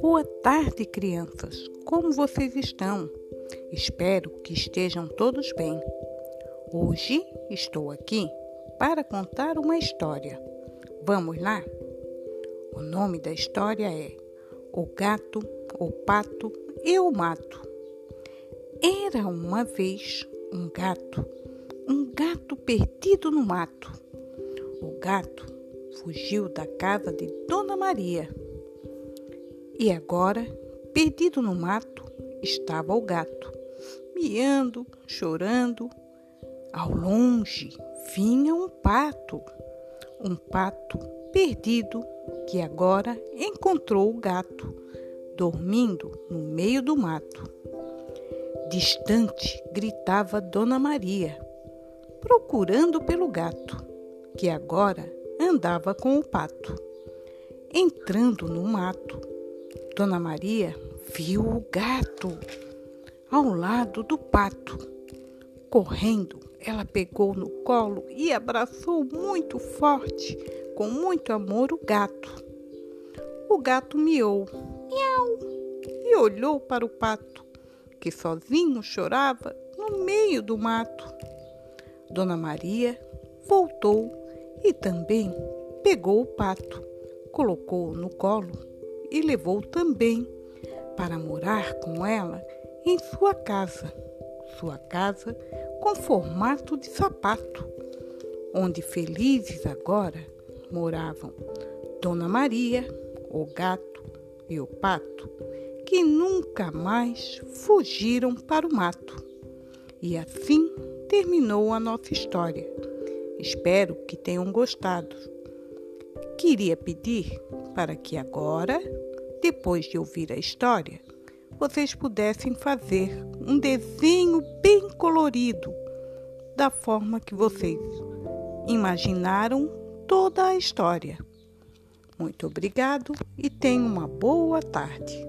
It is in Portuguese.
Boa tarde, crianças! Como vocês estão? Espero que estejam todos bem. Hoje estou aqui para contar uma história. Vamos lá? O nome da história é O Gato, o Pato e o Mato. Era uma vez um gato, um gato perdido no mato. O gato fugiu da casa de Dona Maria e agora, perdido no mato, estava o gato, miando, chorando. Ao longe vinha um pato, um pato perdido que agora encontrou o gato, dormindo no meio do mato. Distante gritava Dona Maria, procurando pelo gato, que agora andava com o pato. Entrando no mato, Dona Maria viu o gato ao lado do pato. Correndo, ela pegou no colo e abraçou muito forte, com muito amor, o gato. O gato miou, miau, e olhou para o pato, que sozinho chorava no meio do mato. Dona Maria voltou e também pegou o pato, colocou no colo e levou também para morar com ela em sua casa, sua casa com formato de sapato, onde felizes agora moravam Dona Maria, o gato e o pato, que nunca mais fugiram para o mato. E assim terminou a nossa história. Espero que tenham gostado. Queria pedir para que agora, depois de ouvir a história, vocês pudessem fazer um desenho bem colorido, da forma que vocês imaginaram toda a história. Muito obrigado e tenham uma boa tarde.